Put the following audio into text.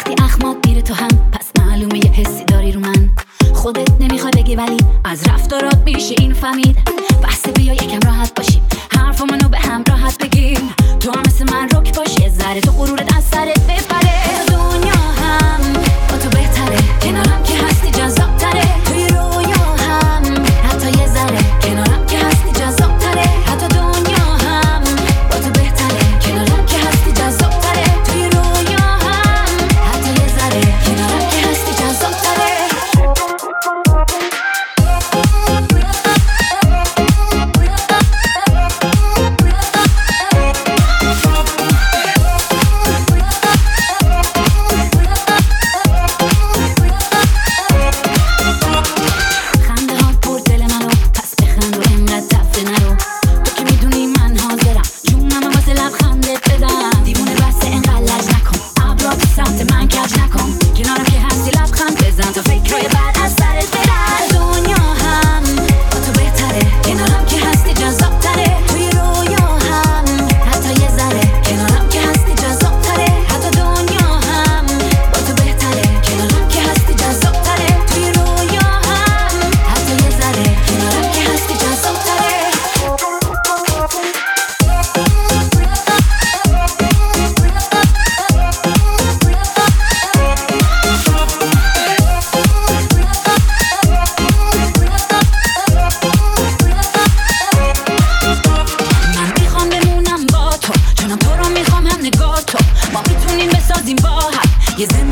وقتی اخمات میره تو هم پس معلومه یه حسی داری رو من. خودت نمی‌خوای بگی ولی از رفتارات میشه این فهمید. بحث بیا یکم راحت باشیم. حرف منو به هم راحت بگیم. تو هم مثل من رک باشی. ذره تو غرور Jest im bohak, jest ze